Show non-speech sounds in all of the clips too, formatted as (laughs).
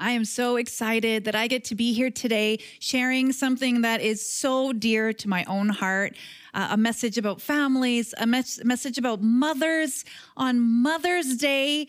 I am so excited that I get to be here today sharing something that is so dear to my own heart uh, a message about families, a mes- message about mothers on Mother's Day.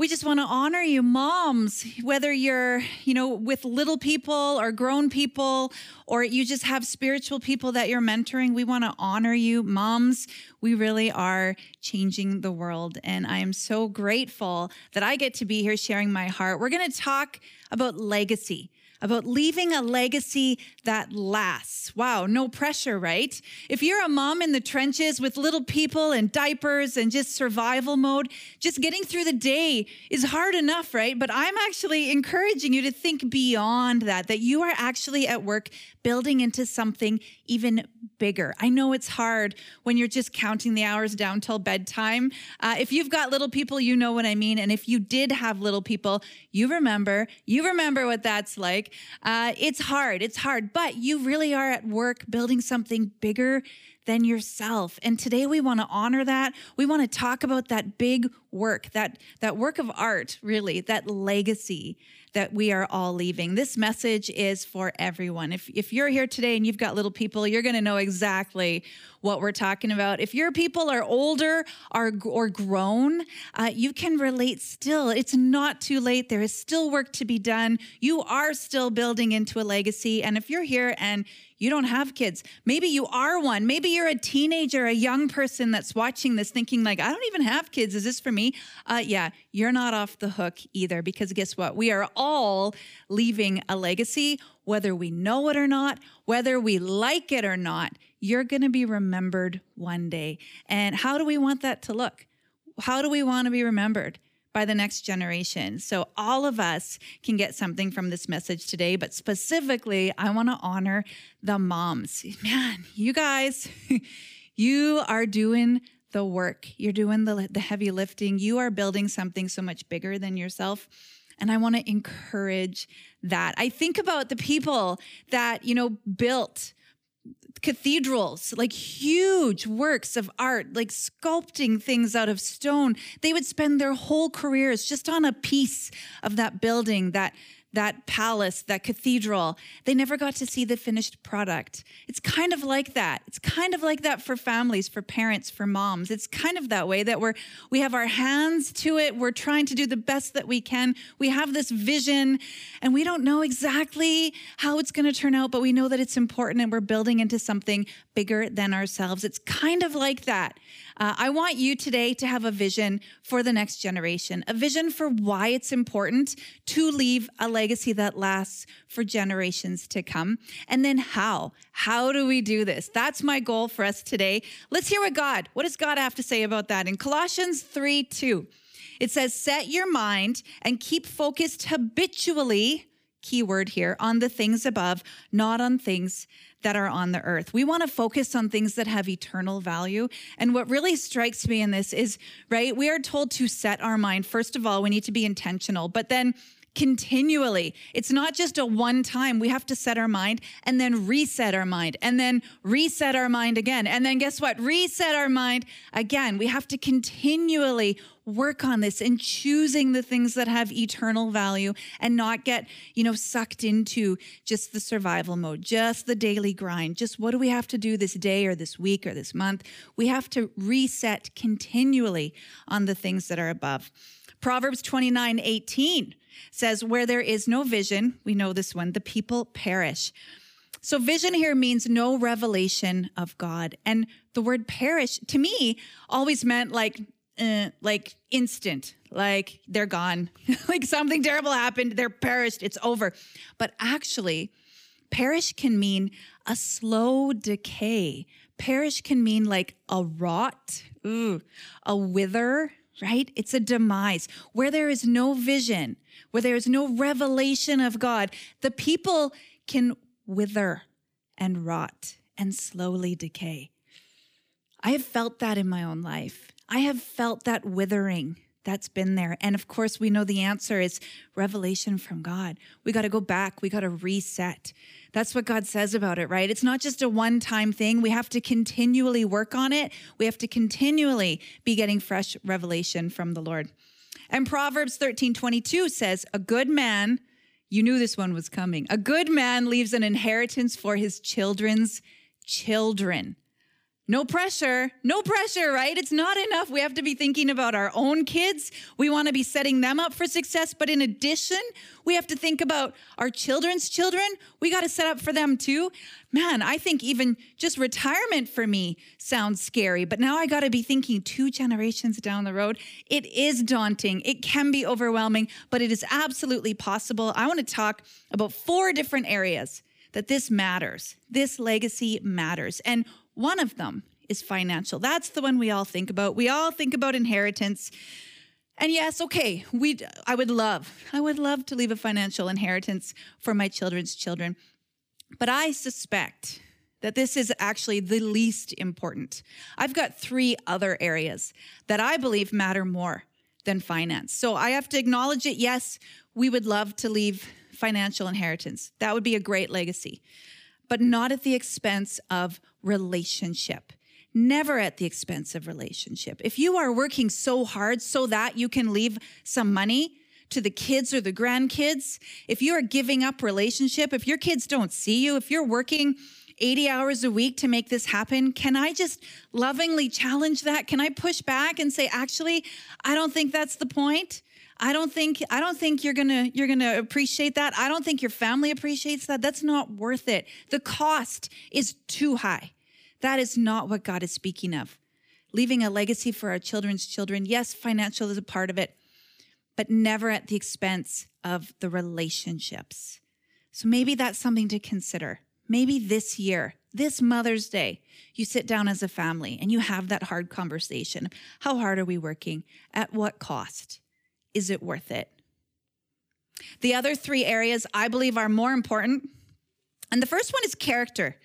We just want to honor you, moms, whether you're, you know, with little people or grown people, or you just have spiritual people that you're mentoring. We want to honor you, moms. We really are changing the world. And I am so grateful that I get to be here sharing my heart. We're going to talk about legacy about leaving a legacy that lasts. Wow, no pressure, right? If you're a mom in the trenches with little people and diapers and just survival mode, just getting through the day is hard enough, right? But I'm actually encouraging you to think beyond that, that you are actually at work building into something even bigger. I know it's hard when you're just counting the hours down till bedtime. Uh, if you've got little people, you know what I mean. And if you did have little people, you remember, you remember what that's like. Uh, it's hard, it's hard, but you really are at work building something bigger than yourself. And today we want to honor that. We want to talk about that big work, that that work of art, really, that legacy that we are all leaving. This message is for everyone. If, if you're here today and you've got little people, you're going to know exactly what we're talking about. If your people are older or, or grown, uh, you can relate still. It's not too late. There is still work to be done. You are still building into a legacy. And if you're here and you don't have kids. Maybe you are one. Maybe you're a teenager, a young person that's watching this thinking, like, I don't even have kids. Is this for me? Uh, yeah, you're not off the hook either because guess what? We are all leaving a legacy, whether we know it or not, whether we like it or not. You're going to be remembered one day. And how do we want that to look? How do we want to be remembered? By the next generation. So, all of us can get something from this message today, but specifically, I want to honor the moms. Man, you guys, (laughs) you are doing the work, you're doing the, the heavy lifting, you are building something so much bigger than yourself. And I want to encourage that. I think about the people that, you know, built cathedrals, like huge works of art, like sculpting things out of stone. They would spend their whole careers just on a piece of that building that that palace, that cathedral. They never got to see the finished product. It's kind of like that. It's kind of like that for families, for parents, for moms. It's kind of that way that we're we have our hands to it. We're trying to do the best that we can. We have this vision and we don't know exactly how it's going to turn out, but we know that it's important and we're building into something bigger than ourselves. It's kind of like that. Uh, I want you today to have a vision for the next generation, a vision for why it's important to leave a legacy that lasts for generations to come. And then how? How do we do this? That's my goal for us today. Let's hear what God, what does God have to say about that? In Colossians 3 2, it says, Set your mind and keep focused habitually keyword here on the things above, not on things that are on the earth. We want to focus on things that have eternal value. And what really strikes me in this is, right, we are told to set our mind. First of all, we need to be intentional, but then continually. It's not just a one time. We have to set our mind and then reset our mind and then reset our mind again. And then guess what? Reset our mind again. We have to continually work on this and choosing the things that have eternal value and not get, you know, sucked into just the survival mode, just the daily grind. Just what do we have to do this day or this week or this month? We have to reset continually on the things that are above. Proverbs 29 18 says, Where there is no vision, we know this one, the people perish. So, vision here means no revelation of God. And the word perish to me always meant like, uh, like instant, like they're gone, (laughs) like something terrible happened, they're perished, it's over. But actually, perish can mean a slow decay. Perish can mean like a rot, ooh, a wither, right? It's a demise where there is no vision, where there is no revelation of God. The people can wither and rot and slowly decay. I have felt that in my own life. I have felt that withering that's been there. And of course, we know the answer is revelation from God. We got to go back, we got to reset. That's what God says about it, right? It's not just a one time thing. We have to continually work on it, we have to continually be getting fresh revelation from the Lord. And Proverbs 13 22 says, A good man You knew this one was coming. A good man leaves an inheritance for his children's children. No pressure, no pressure, right? It's not enough. We have to be thinking about our own kids. We want to be setting them up for success. But in addition, we have to think about our children's children. We got to set up for them too. Man, I think even just retirement for me sounds scary. But now I got to be thinking two generations down the road. It is daunting, it can be overwhelming, but it is absolutely possible. I want to talk about four different areas that this matters. This legacy matters. And one of them is financial. That's the one we all think about. We all think about inheritance. And yes, okay, we I would love, I would love to leave a financial inheritance for my children's children. But I suspect that this is actually the least important. I've got three other areas that I believe matter more than finance. So I have to acknowledge it. Yes, we would love to leave financial inheritance. That would be a great legacy, but not at the expense of relationship. Never at the expense of relationship. If you are working so hard so that you can leave some money to the kids or the grandkids, if you are giving up relationship, if your kids don't see you, if you're working 80 hours a week to make this happen, can I just lovingly challenge that? Can I push back and say, actually, I don't think that's the point? I don't think I don't think you're to you're to appreciate that. I don't think your family appreciates that. That's not worth it. The cost is too high. That is not what God is speaking of. Leaving a legacy for our children's children. Yes, financial is a part of it, but never at the expense of the relationships. So maybe that's something to consider. Maybe this year, this Mother's Day, you sit down as a family and you have that hard conversation. How hard are we working? At what cost? Is it worth it? The other three areas I believe are more important. And the first one is character.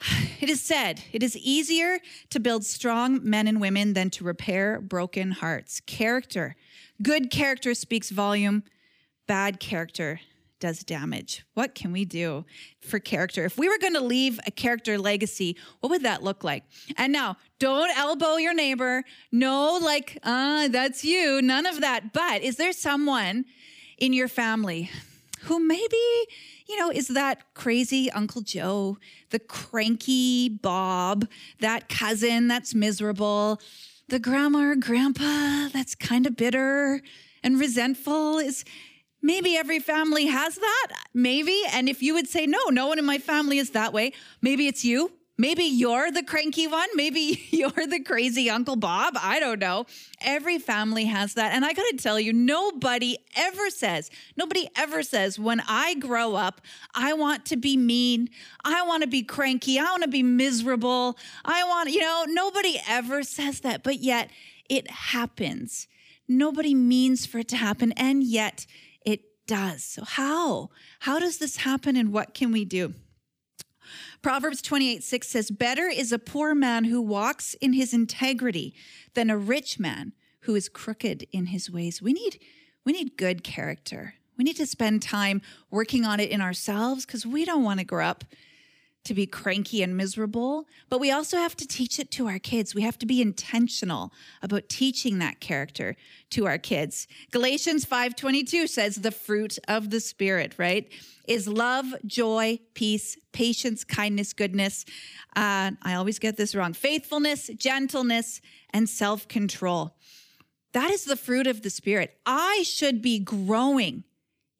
(sighs) It is said, it is easier to build strong men and women than to repair broken hearts. Character. Good character speaks volume, bad character does damage. What can we do for character? If we were going to leave a character legacy, what would that look like? And now, don't elbow your neighbor. No, like, ah, uh, that's you. None of that. But is there someone in your family who maybe you know, is that crazy Uncle Joe, the cranky Bob, that cousin that's miserable, the grandma or grandpa that's kind of bitter and resentful? Is maybe every family has that? Maybe. And if you would say, no, no one in my family is that way, maybe it's you. Maybe you're the cranky one. Maybe (laughs) you're the crazy Uncle Bob. I don't know. Every family has that. And I got to tell you, nobody ever says, nobody ever says, when I grow up, I want to be mean. I want to be cranky. I want to be miserable. I want, you know, nobody ever says that. But yet it happens. Nobody means for it to happen. And yet does. So, how? How does this happen and what can we do? Proverbs 28 6 says, Better is a poor man who walks in his integrity than a rich man who is crooked in his ways. We need, we need good character. We need to spend time working on it in ourselves because we don't want to grow up to be cranky and miserable, but we also have to teach it to our kids. We have to be intentional about teaching that character to our kids. Galatians 5:22 says the fruit of the spirit, right? Is love, joy, peace, patience, kindness, goodness. Uh, I always get this wrong. Faithfulness, gentleness, and self-control. That is the fruit of the spirit. I should be growing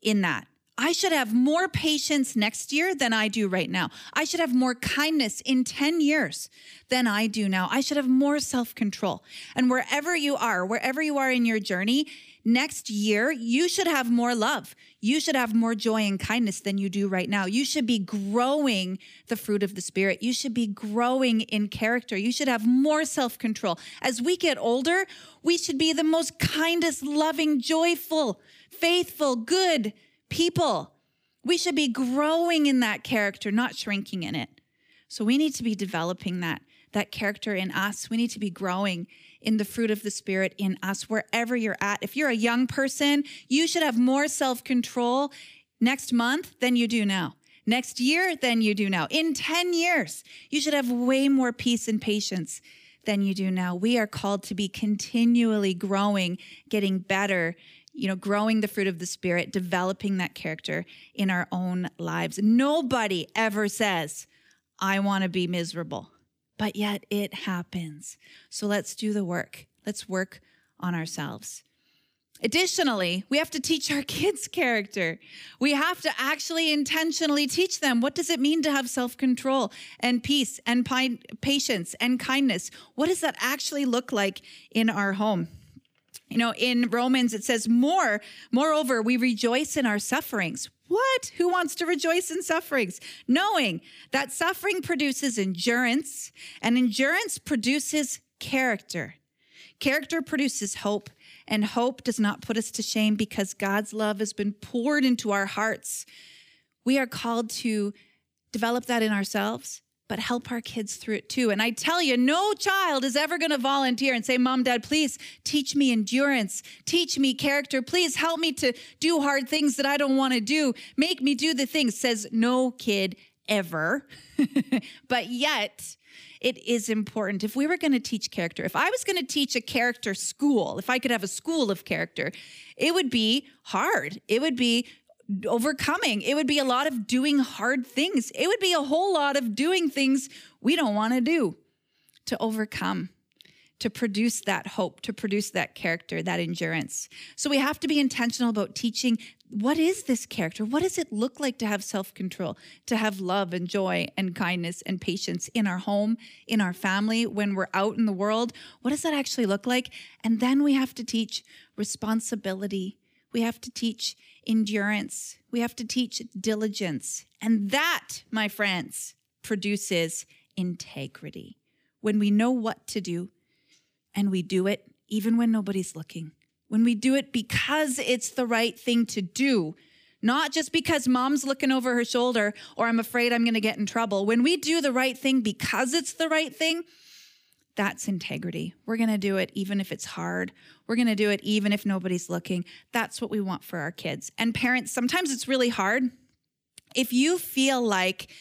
in that. I should have more patience next year than I do right now. I should have more kindness in 10 years than I do now. I should have more self control. And wherever you are, wherever you are in your journey, next year, you should have more love. You should have more joy and kindness than you do right now. You should be growing the fruit of the Spirit. You should be growing in character. You should have more self control. As we get older, we should be the most kindest, loving, joyful, faithful, good people. We should be growing in that character, not shrinking in it. So we need to be developing that that character in us. We need to be growing in the fruit of the spirit in us wherever you're at. If you're a young person, you should have more self-control next month than you do now. Next year than you do now. In 10 years, you should have way more peace and patience than you do now. We are called to be continually growing, getting better you know, growing the fruit of the Spirit, developing that character in our own lives. Nobody ever says, I want to be miserable, but yet it happens. So let's do the work. Let's work on ourselves. Additionally, we have to teach our (laughs) kids character. We have to actually intentionally teach them what does it mean to have self-control and peace and patience and kindness? What does that actually look like in our home? You know, in Romans it says more, moreover, we rejoice in our sufferings. What? Who wants to rejoice in sufferings? Knowing that suffering produces endurance and endurance produces character. Character produces hope and hope does not put us to shame because God's love has been poured into our hearts. We are called to develop that in ourselves, but help our kids through it too. And I tell you, no child is ever going to volunteer and say, Mom, Dad, please teach me endurance, teach me character, please help me to do hard things that I don't want to do, make me do the things. Says no kid ever. (laughs) but yet, it is important. If we were going to teach character, if I was going to teach a character school, if I could have a school of character, it would be hard. It would be overcoming. It would be a lot of doing hard things. It would be a whole lot of doing things we don't want to do to overcome to produce that hope, to produce that character, that endurance. So we have to be intentional about teaching what is this character? What does it look like to have self control, to have love and joy and kindness and patience in our home, in our family, when we're out in the world? What does that actually look like? And then we have to teach responsibility. We have to teach endurance. We have to teach diligence. And that, my friends, produces integrity. When we know what to do, and we do it even when nobody's looking. When we do it because it's the right thing to do, not just because mom's looking over her shoulder or I'm afraid I'm going to get in trouble. When we do the right thing because it's the right thing, that's integrity. We're going to do it even if it's hard. We're going to do it even if nobody's looking. That's what we want for our kids. And parents, sometimes it's really hard. If you feel like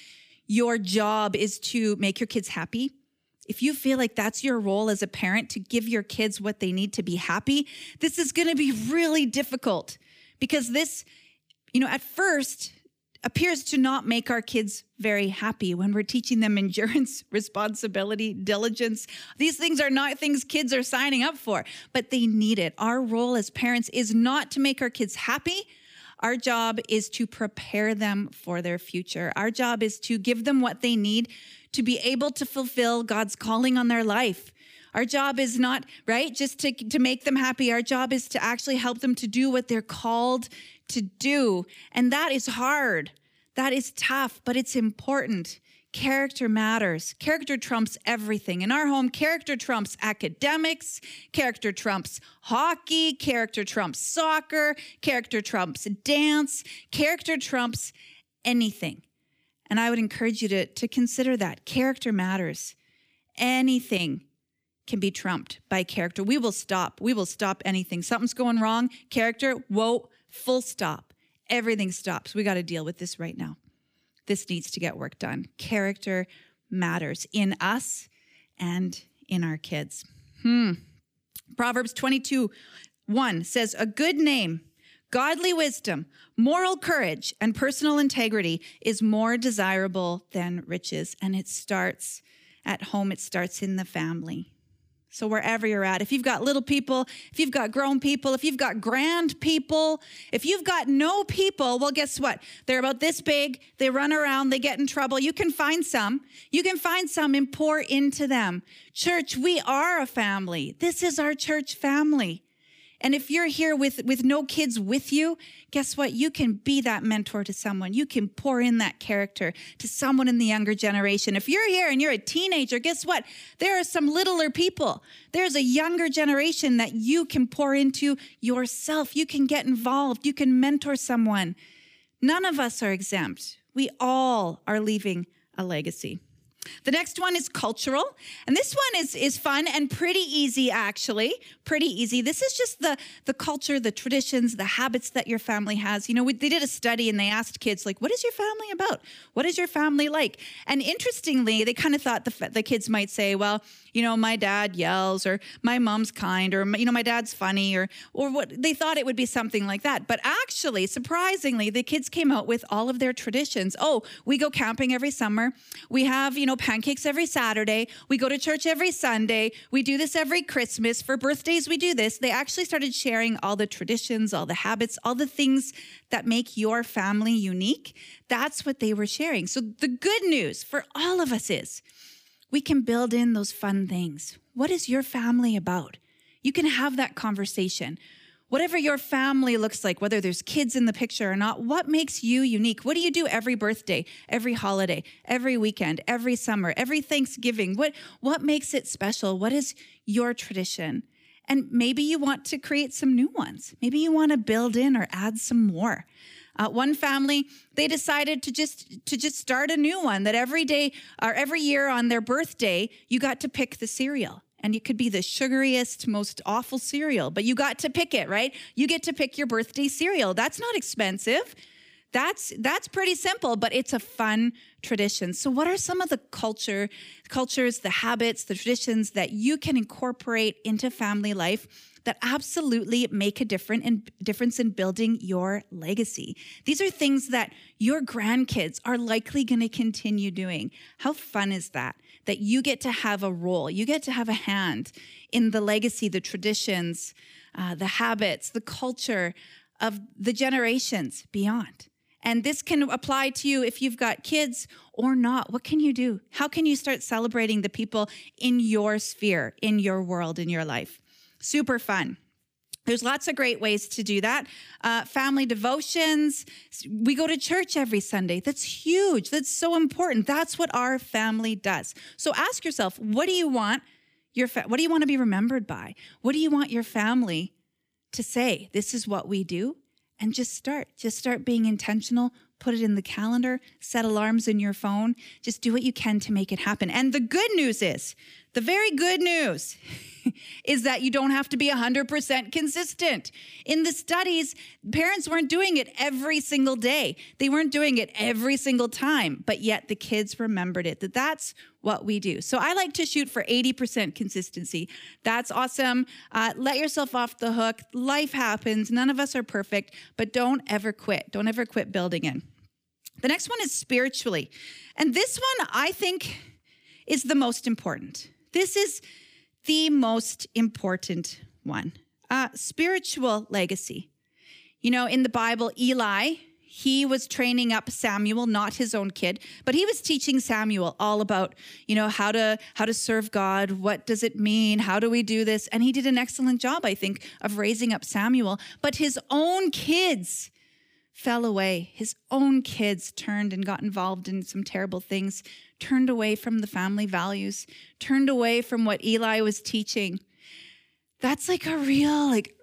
your job is to make your kids happy, if you feel like that's your role as a parent to give your kids what they need to be happy, this is going to be really difficult because this, you know, at first appears to not make our kids very happy when we're teaching them endurance, (laughs) responsibility, diligence. These things are not things kids are signing up for, but they need it. Our role as parents is not to make our kids happy. Our job is to prepare them for their future. Our job is to give them what they need to be able to fulfill God's calling on their life. Our job is not, right, just to, to make them happy. Our job is to actually help them to do what they're called to do. And that is hard. That is tough, but it's important. Character matters. Character trumps everything. In our home, character trumps academics, character trumps hockey, character trumps soccer, character trumps dance, character trumps anything. And I would encourage you to, to consider that. Character matters. Anything can be trumped by character. We will stop. We will stop anything. Something's going wrong. Character, whoa, full stop. Everything stops. We got to deal with this right now. This needs to get work done. Character matters in us and in our kids. Hmm. Proverbs 22 1 says, A good name Godly wisdom, moral courage, and personal integrity is more desirable than riches. And it starts at home, it starts in the family. So, wherever you're at, if you've got little people, if you've got grown people, if you've got grand people, if you've got no people, well, guess what? They're about this big, they run around, they get in trouble. You can find some. You can find some and pour into them. Church, we are a family. This is our church family. And if you're here with, with no kids with you, guess what? You can be that mentor to someone. You can pour in that character to someone in the younger generation. If you're here and you're a teenager, guess what? There are some littler people. There's a younger generation that you can pour into yourself. You can get involved. You can mentor someone. None of us are exempt. We all are leaving a legacy. The next one is cultural. And this one is, is fun and pretty easy, actually. Pretty easy. This is just the, the culture, the traditions, the habits that your family has. You know, we, they did a study and they asked kids, like, what is your family about? What is your family like? And interestingly, they kind of thought the, the kids might say, well, you know, my dad yells or my mom's kind or, you know, my dad's funny or, or what they thought it would be something like that. But actually, surprisingly, the kids came out with all of their traditions. Oh, we go camping every summer. We have, you know, pancakes every Saturday. We go to church every Sunday. We do this every Christmas. For birthdays, we do this. They actually started sharing all the traditions, all the habits, all the things that make your family unique. That's what they were sharing. So the good news for all of us is we can build in those fun things. What is your family about? You can have that conversation. Whatever your family looks like, whether there's kids in the picture or not, what makes you unique? What do you do every birthday, every holiday, every weekend, every summer, every Thanksgiving? What, what makes it special? What is your tradition? And maybe you want to create some new ones. Maybe you want to build in or add some more. Uh, one family they decided to just to just start a new one that every day or every year on their birthday you got to pick the cereal and it could be the sugariest, most awful cereal, but you got to pick it, right? You get to pick your birthday cereal. That's not expensive. That's that's pretty simple, but it's a fun tradition. So what are some of the culture cultures, the habits, the traditions that you can incorporate into family life that absolutely make a different in, difference in building your legacy. These are things that your grandkids are likely going to continue doing. How fun is that? That you get to have a role, you get to have a hand in the legacy, the traditions, uh, the habits, the culture of the generations beyond. And this can apply to you if you've got kids or not. What can you do? How can you start celebrating the people in your sphere, in your world, in your life? Super fun. There's lots of great ways to do that. Uh, family devotions. We go to church every Sunday. That's huge. That's so important. That's what our family does. So ask yourself, what do you want your fa- what do you want to be remembered by? What do you want your family to say? This is what we do. And just start. Just start being intentional. Put it in the calendar, set alarms in your phone. Just do what you can to make it happen. And the good news is, the very good news (laughs) is that you don't have to be 100% consistent. In the studies, parents weren't doing it every single day. They weren't doing it every single time, but yet the kids remembered it. That that's what we do. So I like to shoot for 80% consistency. That's awesome. Uh, let yourself off the hook. Life happens. None of us are perfect, but don't ever quit. Don't ever quit building in. The next one is spiritually. And this one I think is the most important. This is the most important one uh, spiritual legacy. You know, in the Bible, Eli, he was training up Samuel, not his own kid, but he was teaching Samuel all about, you know, how to how to serve God, what does it mean, how do we do this? And he did an excellent job, I think, of raising up Samuel. But his own kids fell away. His own kids turned and got involved in some terrible things turned away from the family values, turned away from what Eli was teaching. That's like a real, like,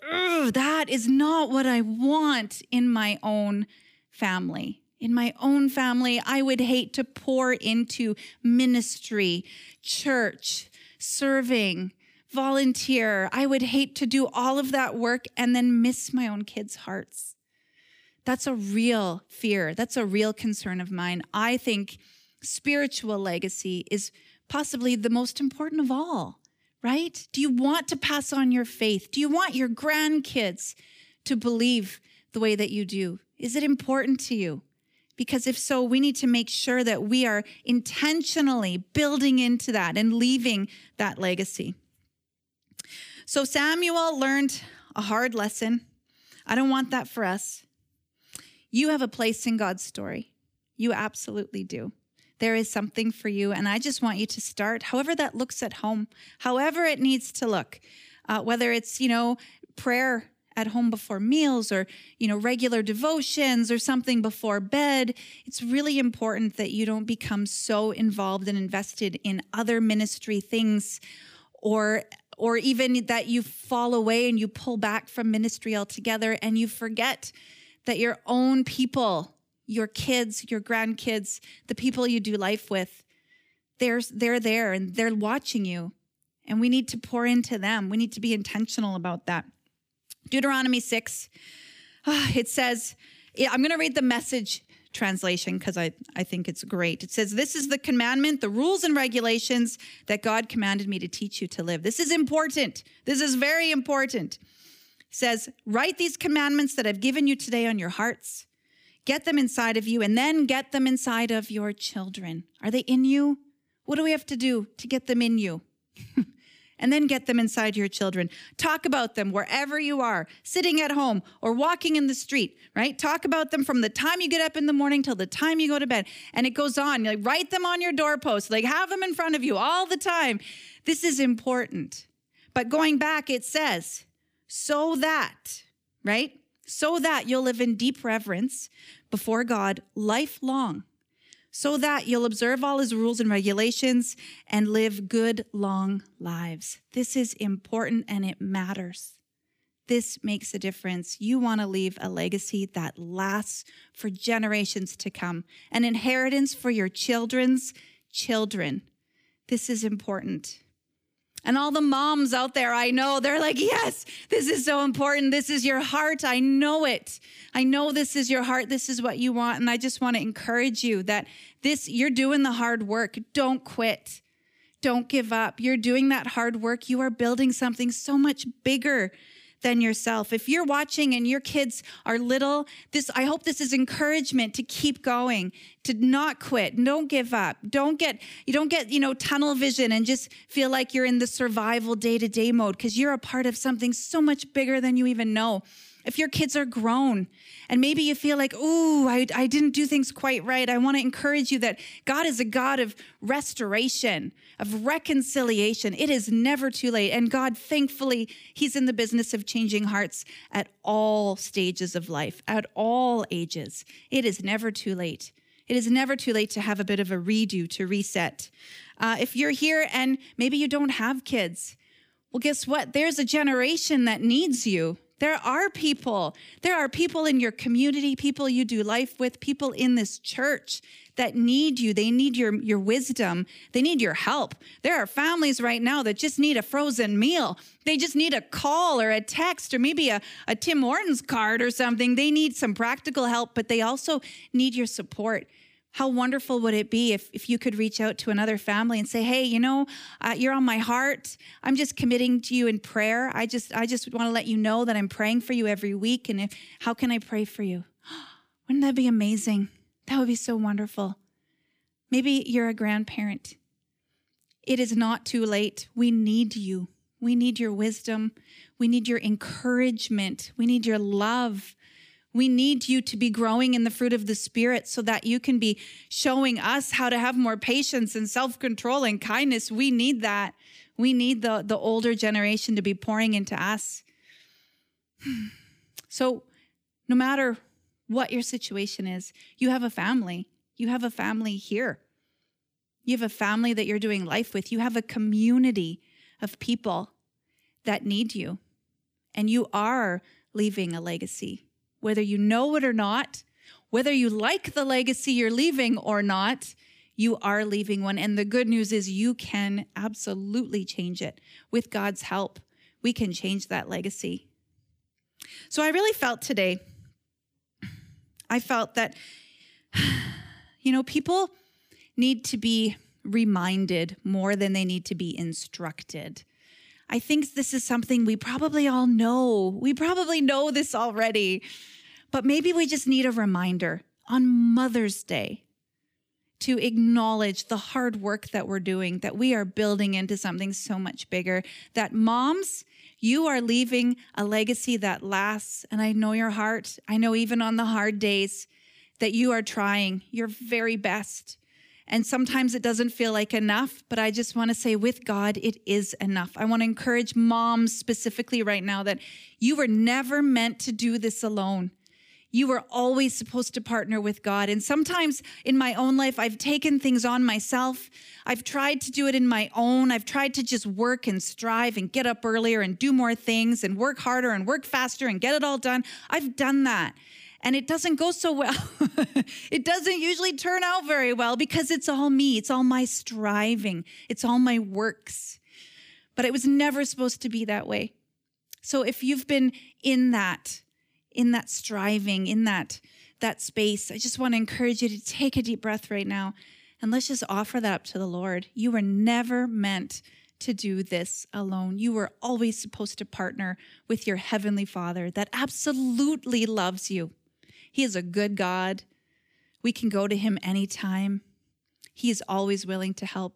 that is not what I want in my own family. In my own family, I would hate to pour into ministry, church, serving, volunteer. I would hate to do all of that work and then miss my own kids' hearts. That's a real fear. That's a real concern of mine. I think spiritual legacy is possibly the most important of all, right? Do you want to pass on your faith? Do you want your grandkids to believe the way that you do? Is it important to you? Because if so, we need to make sure that we are intentionally building into that and leaving that legacy. So Samuel learned a hard lesson. I don't want that for us. You have a place in God's story. You absolutely do there is something for you. And I just want you to start, however that looks at home, however it needs to look, uh, whether it's, you know, prayer at home before meals or you know regular devotions or something before bed it's really important that you don't become so involved and invested in other ministry things or or even that you fall away and you pull back from ministry altogether and you forget that your own people your kids, your grandkids, the people you do life with, they're, they're there and they're watching you. And we need to pour into them. We need to be intentional about that. Deuteronomy 6, ah, it says, I'm going to read the message translation because I, I think it's great. It says, This is the commandment, the rules and regulations that God commanded me to teach you to live. This is important. This is very important. Says, Write these commandments that I've given you today on your hearts. Get them inside of you and then get them inside of your children. Are they in you? What do we have to do to get them in you? (laughs) and then get them inside your children. Talk about them wherever you are, sitting at home or walking in the street, right? Talk about them from the time you get up in the morning till the time you go to bed. And it goes on. Like write them on your doorpost, like have them in front of you all the time. This is important. But going back, it says, so that, right? So that you'll live in deep reverence before God lifelong so that you'll observe all his rules and regulations and live good, long lives. This is important and it matters. This makes a difference. You want to leave a legacy that lasts for generations to come, an inheritance for your children's children. This is important. And all the moms out there, I know they're like, yes, this is so important. This is your heart. I know it. I know this is your heart. This is what you want. And I just want to encourage you that this, you're doing the hard work. Don't quit. Don't give up. You're doing that hard work. You are building something so much bigger than yourself. If you're watching and your kids are little, this I hope this is encouragement to keep going, to not quit, don't give up. Don't get you don't get, you know, tunnel vision and just feel like you're in the survival day-to-day mode because you're a part of something so much bigger than you even know if your kids are grown and maybe you feel like, ooh, I, I didn't do things quite right, I want to encourage you that God is a God of restoration, of reconciliation. It is never too late. And God, thankfully, He's in the business of changing hearts at all stages of life, at all ages. It is never too late. It is never too late to have a bit of a redo, to reset. Uh, if you're here and maybe you don't have kids, well, guess what? There's a generation that needs you. There are people, there are people in your community, people you do life with, people in this church that need you. They need your, your wisdom. They need your help. There are families right now that just need a frozen meal. They just need a call or a text or maybe a, a Tim Hortons card or something. They need some practical help, but they also need your support how wonderful would it be if, if you could reach out to another family and say hey you know uh, you're on my heart. I'm just committing to you in prayer. I just i just want to let you know that i'm praying for you every week and if, how can i pray for you? (gasps) Wouldn't that be amazing? That would be so wonderful. Maybe you're a grandparent. It is not too late. We need you. We need your wisdom. We need your encouragement. We need your love we need you to be growing in the fruit of the Spirit so that you can be showing us how to have more patience and self control and kindness. We need that. We need the, the older generation to be pouring into us. (sighs) So, no matter what your situation is, you have a family. You have a family here. You have a family that you're doing life with. You have a community of people that need you. And you are leaving a legacy whether you know it or not, whether you like the legacy you're leaving or not, you are leaving one. And the good news is you can absolutely change it with God's help. We can change that legacy. So I really felt today, I felt that, (sighs) you know, people need to be reminded more than they need to be instructed. I think this is something we probably all know. We probably know this already. But maybe we just need a reminder on Mother's Day to acknowledge the hard work that we're doing, that we are building into something so much bigger. That moms, you are leaving a legacy that lasts. And I know your heart. I know even on the hard days that you are trying your very best. And sometimes it doesn't feel like enough, but I just want to say with God, it is enough. I want to encourage moms specifically right now that you were never meant to do this alone. You were always supposed to partner with God. And sometimes in my own life, I've taken things on myself. I've tried to do it in my own. I've tried to just work and strive and get up earlier and do more things and work harder and work faster and get it all done. I've done that. And it doesn't go so well. (laughs) it doesn't usually turn out very well because it's all me, it's all my striving, it's all my works. But it was never supposed to be that way. So if you've been in that, in that striving, in that that space, I just want to encourage you to take a deep breath right now and let's just offer that up to the Lord. You were never meant to do this alone. You were always supposed to partner with your heavenly Father that absolutely loves you. He is a good God. We can go to him anytime. He is always willing to help.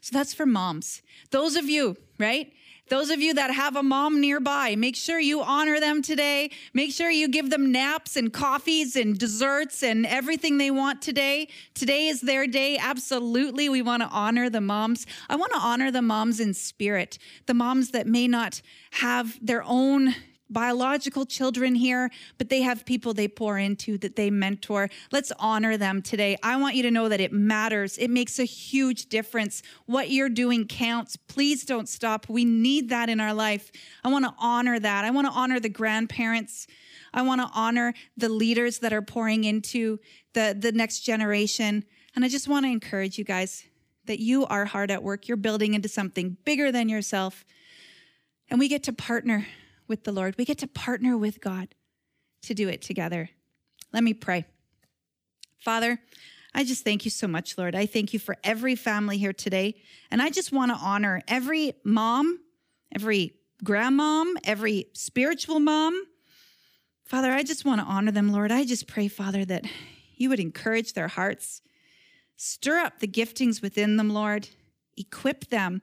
So that's for moms. Those of you, right? Those of you that have a mom nearby, make sure you honor them today. Make sure you give them naps and coffees and desserts and everything they want today. Today is their day. Absolutely. We want to honor the moms. I want to honor the moms in spirit, the moms that may not have their own biological children here, but they have people they pour into that they mentor. Let's honor them today. I want you to know that it matters. It makes a huge difference. What you're doing counts. Please don't stop. We need that in our life. I want to honor that. I want to honor the grandparents. I want to honor the leaders that are pouring into the, the next generation. And I just want to encourage you guys that you are hard at work. You're building into something bigger than yourself. And we get to partner with the Lord. We get to partner with God to do it together. Let me pray. Father, I just thank you so much, Lord. I thank you for every family here today. And I just want to honor every mom, every grandmom, every spiritual mom. Father, I just want to honor them, Lord. I just pray, Father, that you would encourage their hearts, stir up the giftings within them, Lord, equip them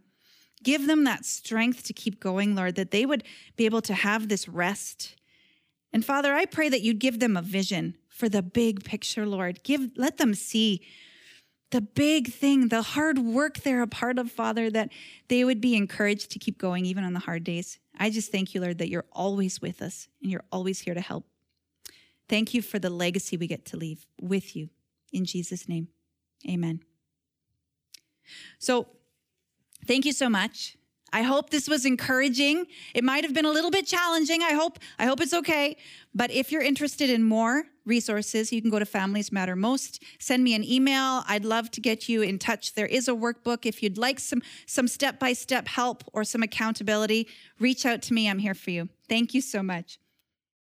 Give them that strength to keep going, Lord, that they would be able to have this rest. And Father, I pray that you'd give them a vision for the big picture, Lord. Give let them see the big thing, the hard work they're a part of, Father, that they would be encouraged to keep going even on the hard days. I just thank you, Lord, that you're always with us and you're always here to help. Thank you for the legacy we get to leave with you. In Jesus' name, amen. So, Thank you so much. I hope this was encouraging. It might have been a little bit challenging. I hope I hope it's okay. But if you're interested in more resources, you can go to Families Matter Most. Send me an email. I'd love to get you in touch. There is a workbook if you'd like some some step-by-step help or some accountability, reach out to me. I'm here for you. Thank you so much.